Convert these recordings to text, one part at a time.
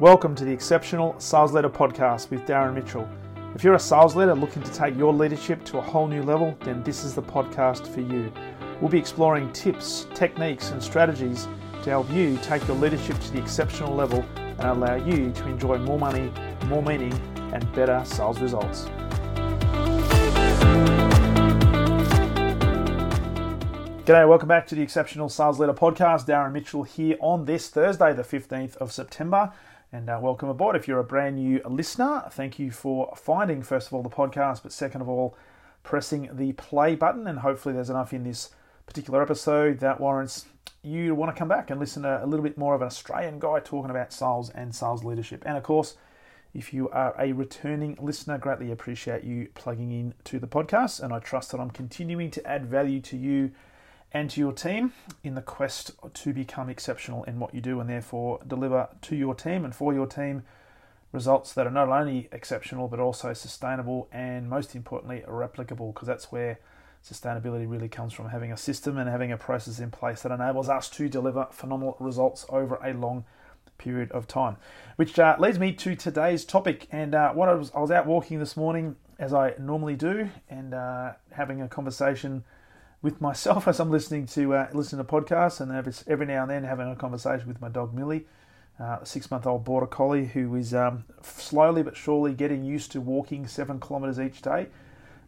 Welcome to the Exceptional Sales Leader Podcast with Darren Mitchell. If you're a sales leader looking to take your leadership to a whole new level, then this is the podcast for you. We'll be exploring tips, techniques, and strategies to help you take your leadership to the exceptional level and allow you to enjoy more money, more meaning, and better sales results. G'day, welcome back to the Exceptional Sales Leader Podcast. Darren Mitchell here on this Thursday, the 15th of September. And uh, welcome aboard. If you're a brand new listener, thank you for finding, first of all, the podcast, but second of all, pressing the play button. And hopefully, there's enough in this particular episode that warrants you want to come back and listen to a little bit more of an Australian guy talking about sales and sales leadership. And of course, if you are a returning listener, greatly appreciate you plugging in to the podcast. And I trust that I'm continuing to add value to you and to your team in the quest to become exceptional in what you do and therefore deliver to your team and for your team results that are not only exceptional but also sustainable and most importantly replicable because that's where sustainability really comes from having a system and having a process in place that enables us to deliver phenomenal results over a long period of time. Which uh, leads me to today's topic and uh, what I was, I was out walking this morning as I normally do and uh, having a conversation with myself as I'm listening to uh, listen to podcasts, and every, now and then having a conversation with my dog Millie, uh, a six-month-old border collie who is um, slowly but surely getting used to walking seven kilometres each day.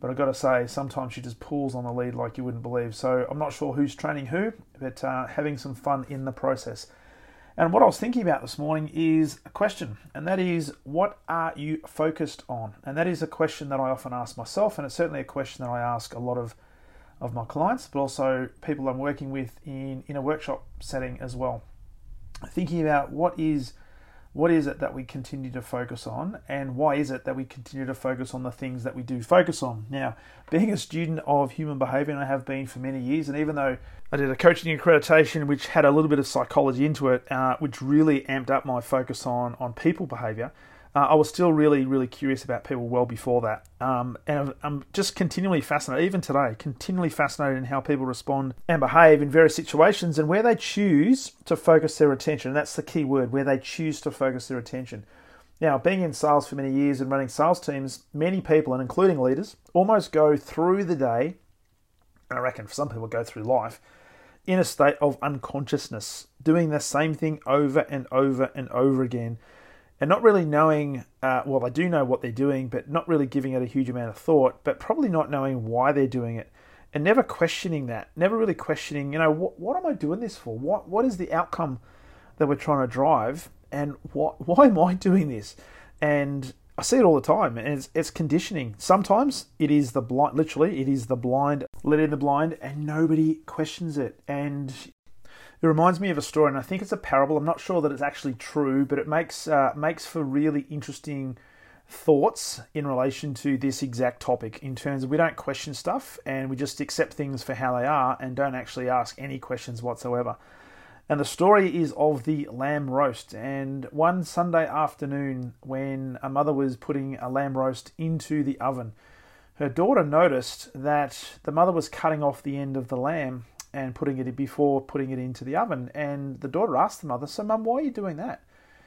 But I've got to say, sometimes she just pulls on the lead like you wouldn't believe. So I'm not sure who's training who, but uh, having some fun in the process. And what I was thinking about this morning is a question, and that is, what are you focused on? And that is a question that I often ask myself, and it's certainly a question that I ask a lot of of my clients, but also people I'm working with in, in a workshop setting as well. Thinking about what is what is it that we continue to focus on and why is it that we continue to focus on the things that we do focus on now being a student of human behavior and i have been for many years and even though i did a coaching accreditation which had a little bit of psychology into it uh, which really amped up my focus on on people behavior uh, I was still really, really curious about people well before that. Um, and I'm just continually fascinated, even today, continually fascinated in how people respond and behave in various situations and where they choose to focus their attention. And that's the key word, where they choose to focus their attention. Now, being in sales for many years and running sales teams, many people, and including leaders, almost go through the day, and I reckon for some people go through life, in a state of unconsciousness, doing the same thing over and over and over again and not really knowing, uh, well, I do know what they're doing, but not really giving it a huge amount of thought, but probably not knowing why they're doing it, and never questioning that, never really questioning, you know, what, what am I doing this for? What what is the outcome that we're trying to drive, and what why am I doing this? And I see it all the time, and it's, it's conditioning. Sometimes it is the blind, literally, it is the blind, let in the blind, and nobody questions it. And it reminds me of a story, and I think it's a parable. I'm not sure that it's actually true, but it makes uh, makes for really interesting thoughts in relation to this exact topic. In terms of we don't question stuff and we just accept things for how they are and don't actually ask any questions whatsoever. And the story is of the lamb roast. And one Sunday afternoon, when a mother was putting a lamb roast into the oven, her daughter noticed that the mother was cutting off the end of the lamb and putting it before putting it into the oven. And the daughter asked the mother, "So, mum, why are you doing that?"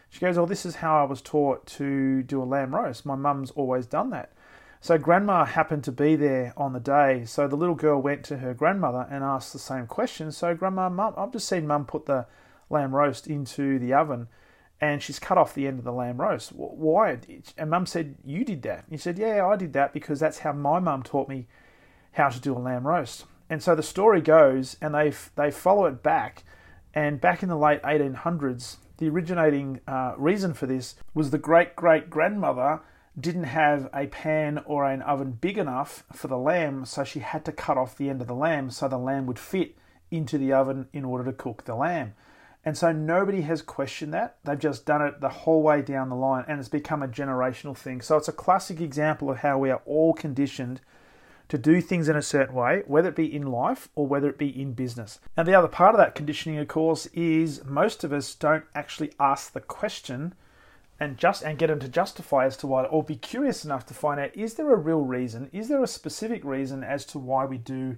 She goes, "Oh, this is how I was taught to do a lamb roast. My mum's always done that." So grandma happened to be there on the day. So the little girl went to her grandmother and asked the same question. So grandma, mum, I've just seen mum put the lamb roast into the oven and she's cut off the end of the lamb roast. Why? And mum said, You did that. He said, Yeah, I did that because that's how my mum taught me how to do a lamb roast. And so the story goes, and they they follow it back, and back in the late 1800s, the originating uh, reason for this was the great great grandmother didn't have a pan or an oven big enough for the lamb, so she had to cut off the end of the lamb so the lamb would fit into the oven in order to cook the lamb. And so nobody has questioned that. They've just done it the whole way down the line and it's become a generational thing. So it's a classic example of how we are all conditioned to do things in a certain way, whether it be in life or whether it be in business. And the other part of that conditioning, of course, is most of us don't actually ask the question and just and get them to justify as to why or be curious enough to find out is there a real reason is there a specific reason as to why we do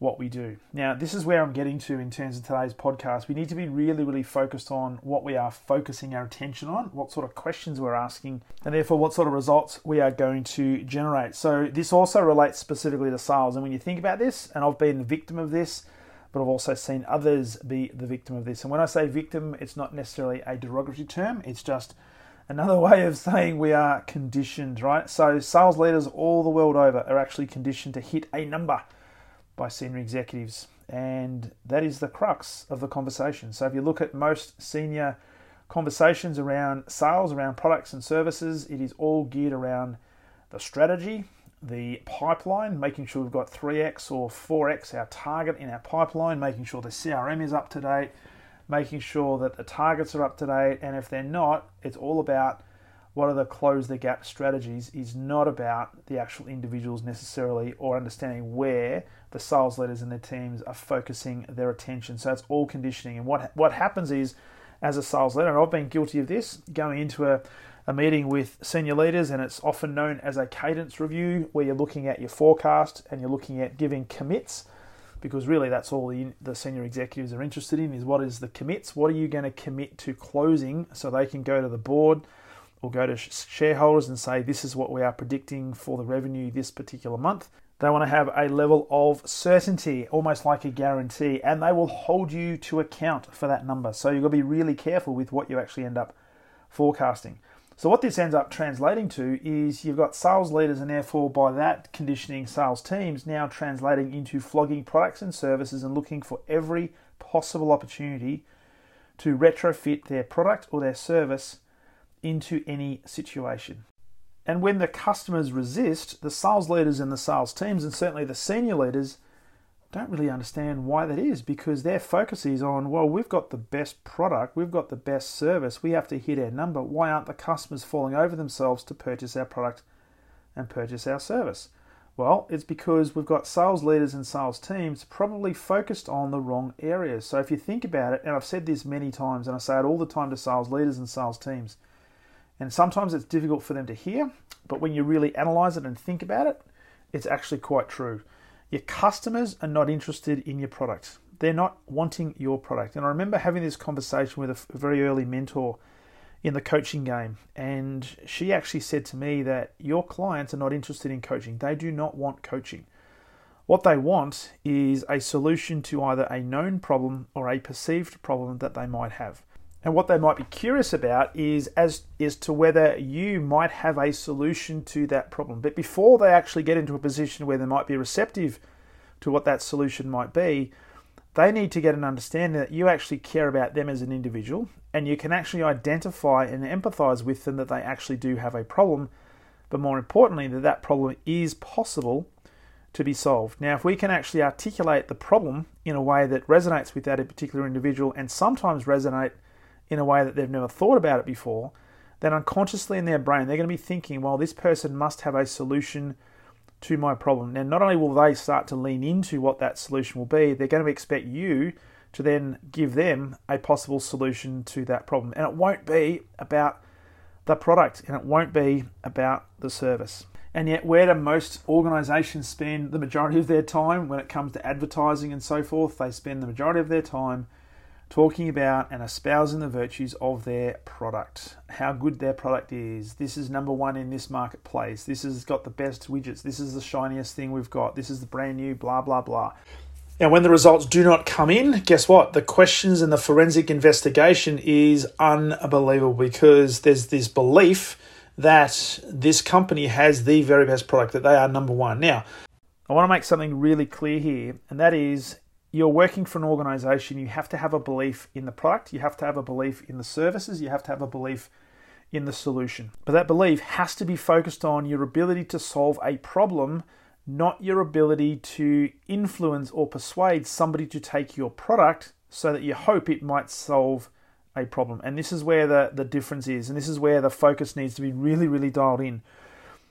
what we do. Now, this is where I'm getting to in terms of today's podcast. We need to be really, really focused on what we are focusing our attention on, what sort of questions we're asking, and therefore what sort of results we are going to generate. So, this also relates specifically to sales. And when you think about this, and I've been the victim of this, but I've also seen others be the victim of this. And when I say victim, it's not necessarily a derogatory term, it's just another way of saying we are conditioned, right? So, sales leaders all the world over are actually conditioned to hit a number by senior executives. And that is the crux of the conversation. So if you look at most senior conversations around sales, around products and services, it is all geared around the strategy, the pipeline, making sure we've got 3x or 4x our target in our pipeline, making sure the CRM is up to date, making sure that the targets are up to date. And if they're not, it's all about what are the close the gap strategies is not about the actual individuals necessarily or understanding where the sales leaders and their teams are focusing their attention. So it's all conditioning. And what what happens is, as a sales leader, and I've been guilty of this, going into a, a meeting with senior leaders, and it's often known as a cadence review, where you're looking at your forecast and you're looking at giving commits, because really that's all the, the senior executives are interested in is what is the commits, what are you going to commit to closing, so they can go to the board or go to shareholders and say, this is what we are predicting for the revenue this particular month. They want to have a level of certainty, almost like a guarantee, and they will hold you to account for that number. So you've got to be really careful with what you actually end up forecasting. So, what this ends up translating to is you've got sales leaders, and therefore, by that conditioning, sales teams now translating into flogging products and services and looking for every possible opportunity to retrofit their product or their service into any situation. And when the customers resist, the sales leaders and the sales teams, and certainly the senior leaders, don't really understand why that is because their focus is on, well, we've got the best product, we've got the best service, we have to hit our number. Why aren't the customers falling over themselves to purchase our product and purchase our service? Well, it's because we've got sales leaders and sales teams probably focused on the wrong areas. So if you think about it, and I've said this many times, and I say it all the time to sales leaders and sales teams, and sometimes it's difficult for them to hear, but when you really analyze it and think about it, it's actually quite true. Your customers are not interested in your product. They're not wanting your product. And I remember having this conversation with a very early mentor in the coaching game. And she actually said to me that your clients are not interested in coaching. They do not want coaching. What they want is a solution to either a known problem or a perceived problem that they might have. And what they might be curious about is as is to whether you might have a solution to that problem. But before they actually get into a position where they might be receptive to what that solution might be, they need to get an understanding that you actually care about them as an individual and you can actually identify and empathize with them that they actually do have a problem, but more importantly, that that problem is possible to be solved. Now, if we can actually articulate the problem in a way that resonates with that particular individual and sometimes resonate in a way that they've never thought about it before, then unconsciously in their brain, they're going to be thinking, well, this person must have a solution to my problem. Now, not only will they start to lean into what that solution will be, they're going to expect you to then give them a possible solution to that problem. And it won't be about the product and it won't be about the service. And yet, where do most organizations spend the majority of their time when it comes to advertising and so forth? They spend the majority of their time talking about and espousing the virtues of their product, how good their product is. This is number one in this marketplace. This has got the best widgets. This is the shiniest thing we've got. This is the brand new, blah, blah, blah. Now, when the results do not come in, guess what? The questions and the forensic investigation is unbelievable because there's this belief that this company has the very best product, that they are number one. Now, I want to make something really clear here, and that is you're working for an organization, you have to have a belief in the product, you have to have a belief in the services, you have to have a belief in the solution. But that belief has to be focused on your ability to solve a problem, not your ability to influence or persuade somebody to take your product so that you hope it might solve a problem. And this is where the, the difference is, and this is where the focus needs to be really, really dialed in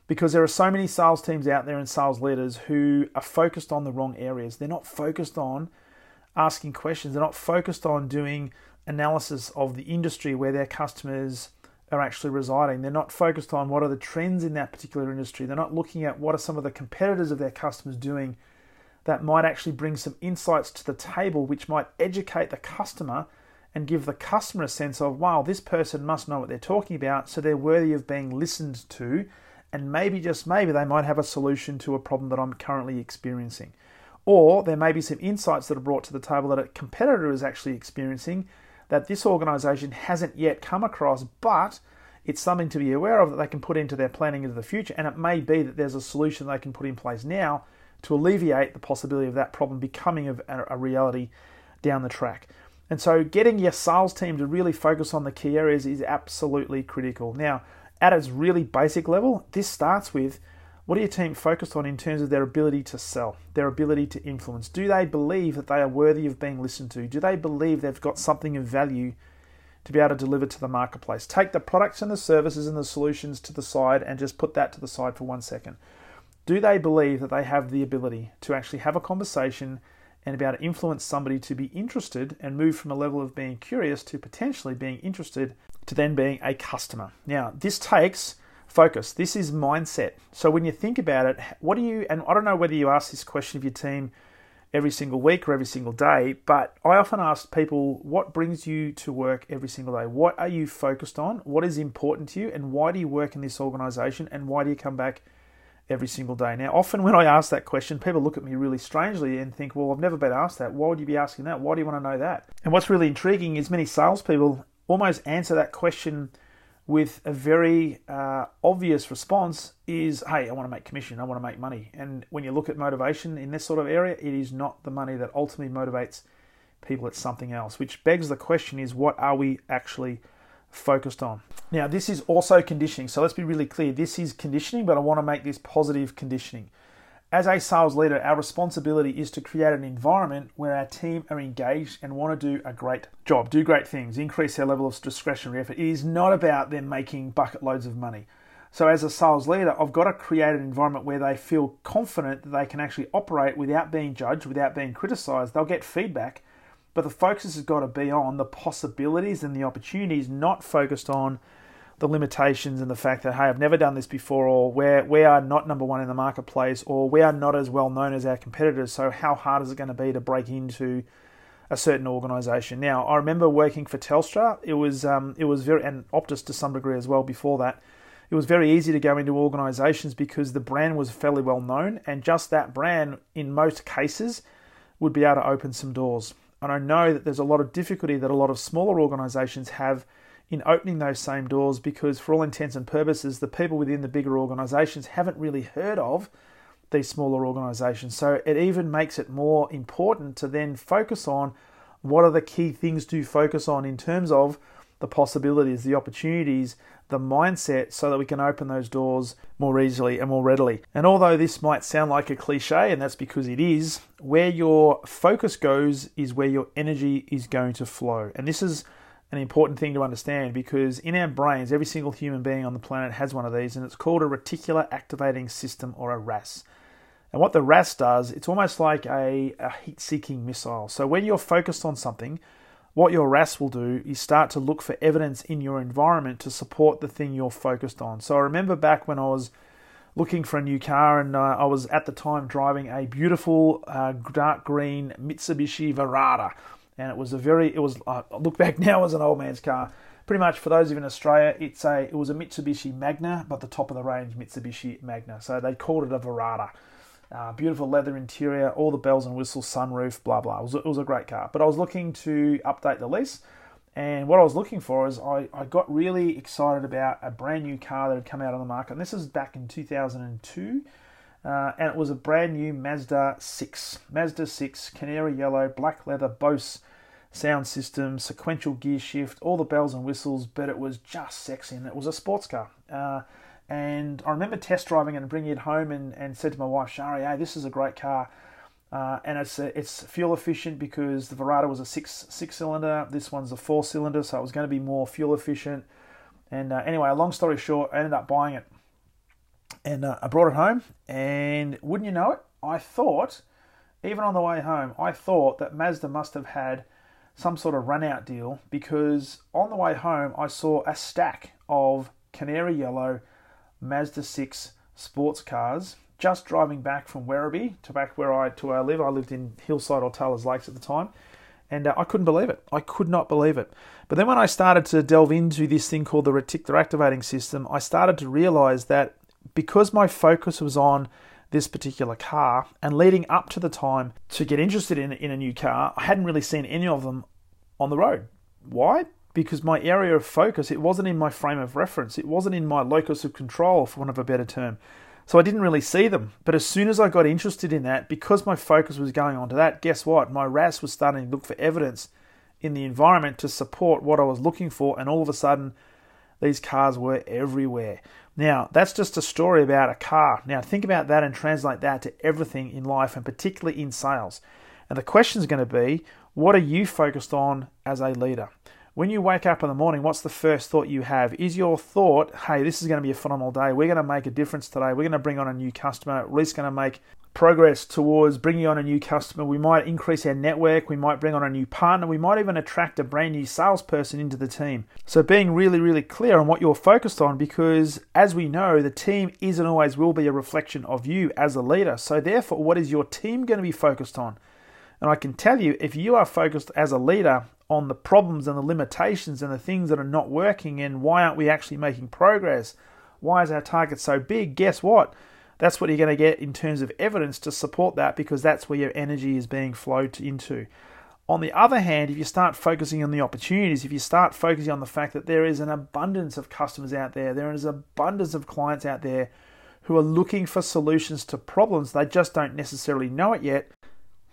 because there are so many sales teams out there and sales leaders who are focused on the wrong areas. They're not focused on asking questions, they're not focused on doing analysis of the industry where their customers are actually residing. They're not focused on what are the trends in that particular industry. They're not looking at what are some of the competitors of their customers doing that might actually bring some insights to the table, which might educate the customer and give the customer a sense of, wow, this person must know what they're talking about, so they're worthy of being listened to, and maybe, just maybe, they might have a solution to a problem that I'm currently experiencing. Or there may be some insights that are brought to the table that a competitor is actually experiencing that this organization hasn't yet come across, but it's something to be aware of that they can put into their planning into the future. And it may be that there's a solution they can put in place now to alleviate the possibility of that problem becoming a, reality down the track. And so, getting your sales team to really focus on the key areas is absolutely critical. Now, at its really basic level, this starts with what are your team focused on in terms of their ability to sell, their ability to influence? Do they believe that they are worthy of being listened to? Do they believe they've got something of value to be able to deliver to the marketplace? Take the products and the services and the solutions to the side and just put that to the side for one second. Do they believe that they have the ability to actually have a conversation and be able to influence somebody to be interested and move from a level of being curious to potentially being interested to then being a customer? Now, this takes focus. This is mindset. So when you think about it, what do you, and I don't know whether you ask this question of your team every single week or every single day, but I often ask people, what brings you to work every single day? What are you focused on? What is important to you? And why do you work in this organization? And why do you come back every single day? Now, often when I ask that question, people look at me really strangely and think, well, I've never been asked that. Why would you be asking that? Why do you want to know that? And what's really intriguing is many salespeople almost answer that question with a very uh, obvious response is, hey, I want to make commission, I want to make money. And when you look at motivation in this sort of area, it is not the money that ultimately motivates people, it's something else, which begs the question is, what are we actually focused on? Now, this is also conditioning. So let's be really clear. This is conditioning, but I want to make this positive conditioning. As a sales leader, our responsibility is to create an environment where our team are engaged and want to do a great job, do great things, increase their level of discretionary effort. It is not about them making bucket loads of money. So, as a sales leader, I've got to create an environment where they feel confident that they can actually operate without being judged, without being criticized. They'll get feedback, but the focus has got to be on the possibilities and the opportunities, not focused on the limitations and the fact that hey, I've never done this before, or we we are not number one in the marketplace, or we are not as well known as our competitors. So how hard is it going to be to break into a certain organisation? Now, I remember working for Telstra. It was um, it was very and Optus to some degree as well. Before that, it was very easy to go into organisations because the brand was fairly well known, and just that brand, in most cases, would be able to open some doors. And I know that there's a lot of difficulty that a lot of smaller organisations have in opening those same doors because, for all intents and purposes, the people within the bigger organizations haven't really heard of these smaller organizations. So it even makes it more important to then focus on what are the key things to focus on in terms of the possibilities, the opportunities, the mindset, so that we can open those doors more easily and more readily. And although this might sound like a cliche, and that's because it is, where your focus goes is where your energy is going to flow. And this is an important thing to understand because in our brains, every single human being on the planet has one of these, and it's called a reticular activating system or a RAS. And what the RAS does, it's almost like a, a heat seeking missile. So when you're focused on something, what your RAS will do is start to look for evidence in your environment to support the thing you're focused on. So I remember back when I was looking for a new car, and uh, I was at the time driving a beautiful uh, dark green Mitsubishi Verada and it was a very it was I look back now as an old man's car. Pretty much for those of you in Australia, it's a it was a Mitsubishi Magna, but the top of the range Mitsubishi Magna. So they called it a Verada. Uh, beautiful leather interior, all the bells and whistles, sunroof, blah blah. It was, it was a great car. But I was looking to update the lease, and what I was looking for is I, I got really excited about a brand new car that had come out on the market. And this is back in 2002. Uh, and it was a brand new Mazda 6. Mazda 6, canary yellow, black leather, Bose sound system, sequential gear shift, all the bells and whistles, but it was just sexy and it was a sports car. Uh, and I remember test driving and bringing it home and, and said to my wife, Shari, hey, this is a great car. Uh, and it's a, it's fuel efficient because the Verada was a six six cylinder. This one's a four cylinder, so it was going to be more fuel efficient. And uh, anyway, long story short, I ended up buying it and uh, I brought it home, and wouldn't you know it, I thought, even on the way home, I thought that Mazda must have had some sort of run out deal because on the way home I saw a stack of canary yellow Mazda 6 sports cars just driving back from Werribee to back where I to where I live. I lived in Hillside or Taylor's Lakes at the time, and uh, I couldn't believe it. I could not believe it. But then when I started to delve into this thing called the reticular activating system, I started to realize that because my focus was on this particular car and leading up to the time to get interested in, in a new car, I hadn't really seen any of them on the road. Why? Because my area of focus, it wasn't in my frame of reference. It wasn't in my locus of control, for want of a better term. So I didn't really see them. But as soon as I got interested in that, because my focus was going on to that, guess what? My RAS was starting to look for evidence in the environment to support what I was looking for, and all of a sudden, these cars were everywhere. Now, that's just a story about a car. Now, think about that and translate that to everything in life, and particularly in sales. And the question is going to be what are you focused on as a leader? When you wake up in the morning, what's the first thought you have? Is your thought, hey, this is going to be a phenomenal day. We're going to make a difference today. We're going to bring on a new customer, at least going to make progress towards bringing on a new customer. We might increase our network. We might bring on a new partner. We might even attract a brand new salesperson into the team. So, being really, really clear on what you're focused on because, as we know, the team is and always will be a reflection of you as a leader. So, therefore, what is your team going to be focused on? And I can tell you, if you are focused as a leader on the problems and the limitations and the things that are not working and why aren't we actually making progress? Why is our target so big? Guess what? That's what you're going to get in terms of evidence to support that because that's where your energy is being flowed into. On the other hand, if you start focusing on the opportunities, if you start focusing on the fact that there is an abundance of customers out there, there is an abundance of clients out there who are looking for solutions to problems, they just don't necessarily know it yet,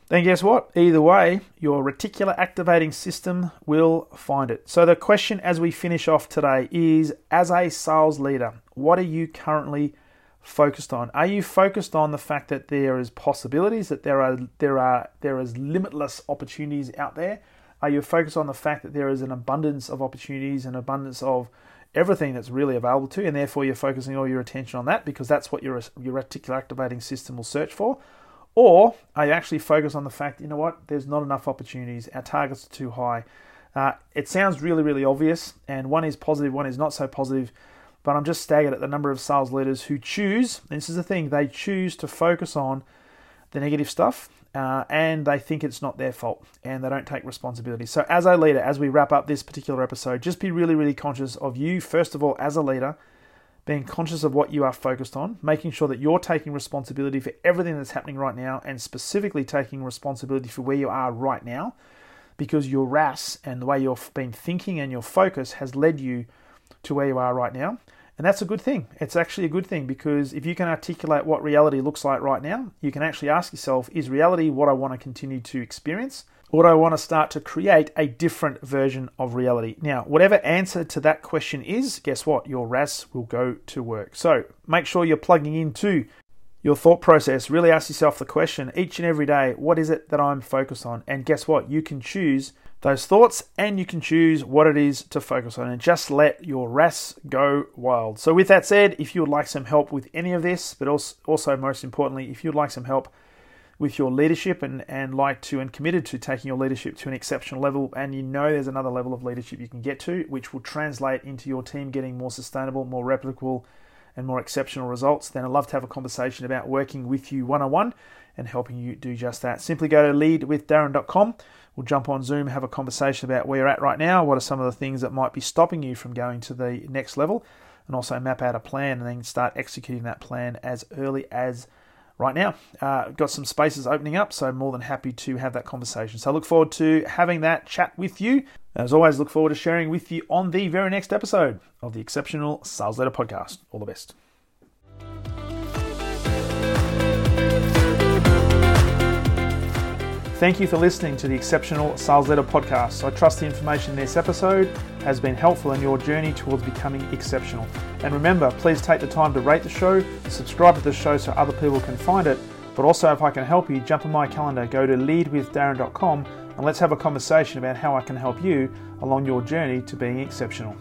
then guess what? Either way, your reticular activating system will find it. So, the question as we finish off today is as a sales leader, what are you currently focused on? Are you focused on the fact that there is possibilities, that there are there are there is limitless opportunities out there? Are you focused on the fact that there is an abundance of opportunities and abundance of everything that's really available to you, and therefore you're focusing all your attention on that because that's what your your reticular activating system will search for? Or are you actually focused on the fact, you know what, there's not enough opportunities, our targets are too high? Uh, it sounds really, really obvious, and one is positive, one is not so positive, but I'm just staggered at the number of sales leaders who choose, this is the thing, they choose to focus on the negative stuff uh, and they think it's not their fault and they don't take responsibility. So, as a leader, as we wrap up this particular episode, just be really, really conscious of you, first of all, as a leader being conscious of what you are focused on, making sure that you're taking responsibility for everything that's happening right now, and specifically taking responsibility for where you are right now, because your RAS and the way you've been thinking and your focus has led you to where you are right now. And that's a good thing. It's actually a good thing because if you can articulate what reality looks like right now, you can actually ask yourself, is reality what I want to continue to experience? Or do I want to start to create a different version of reality? Now, whatever answer to that question is, guess what? Your RAS will go to work. So make sure you're plugging into your thought process. Really ask yourself the question each and every day what is it that I'm focused on? And guess what? You can choose those thoughts and you can choose what it is to focus on and just let your RAS go wild. So, with that said, if you would like some help with any of this, but also, also most importantly, if you'd like some help with your leadership and, and like to and committed to taking your leadership to an exceptional level. And you know there's another level of leadership you can get to which will translate into your team getting more sustainable more replicable and more exceptional results. Then i'd love to have a conversation about working with you one-on-one and helping you do just that. Simply go to leadwithdarren.com we'll jump on zoom have a conversation about where you're at right now what are some of the things that might be stopping you from going to the next level and also map out a plan and then start executing that plan as early as right now. Uh, got some spaces opening up, so more than happy to have that conversation. So I look forward to having that chat with you. As always, look forward to sharing with you on the very next episode of the Exceptional Sales Leader Podcast. All the best. Thank you for listening to the Exceptional Sales Leader podcast. I trust the information in this episode has been helpful in your journey towards becoming exceptional. And remember, please take the time to rate the show, subscribe to the show so other people can find it. But also, if I can help you, jump on my calendar, go to leadwithdarren.com, and let's have a conversation about how I can help you along your journey to being exceptional.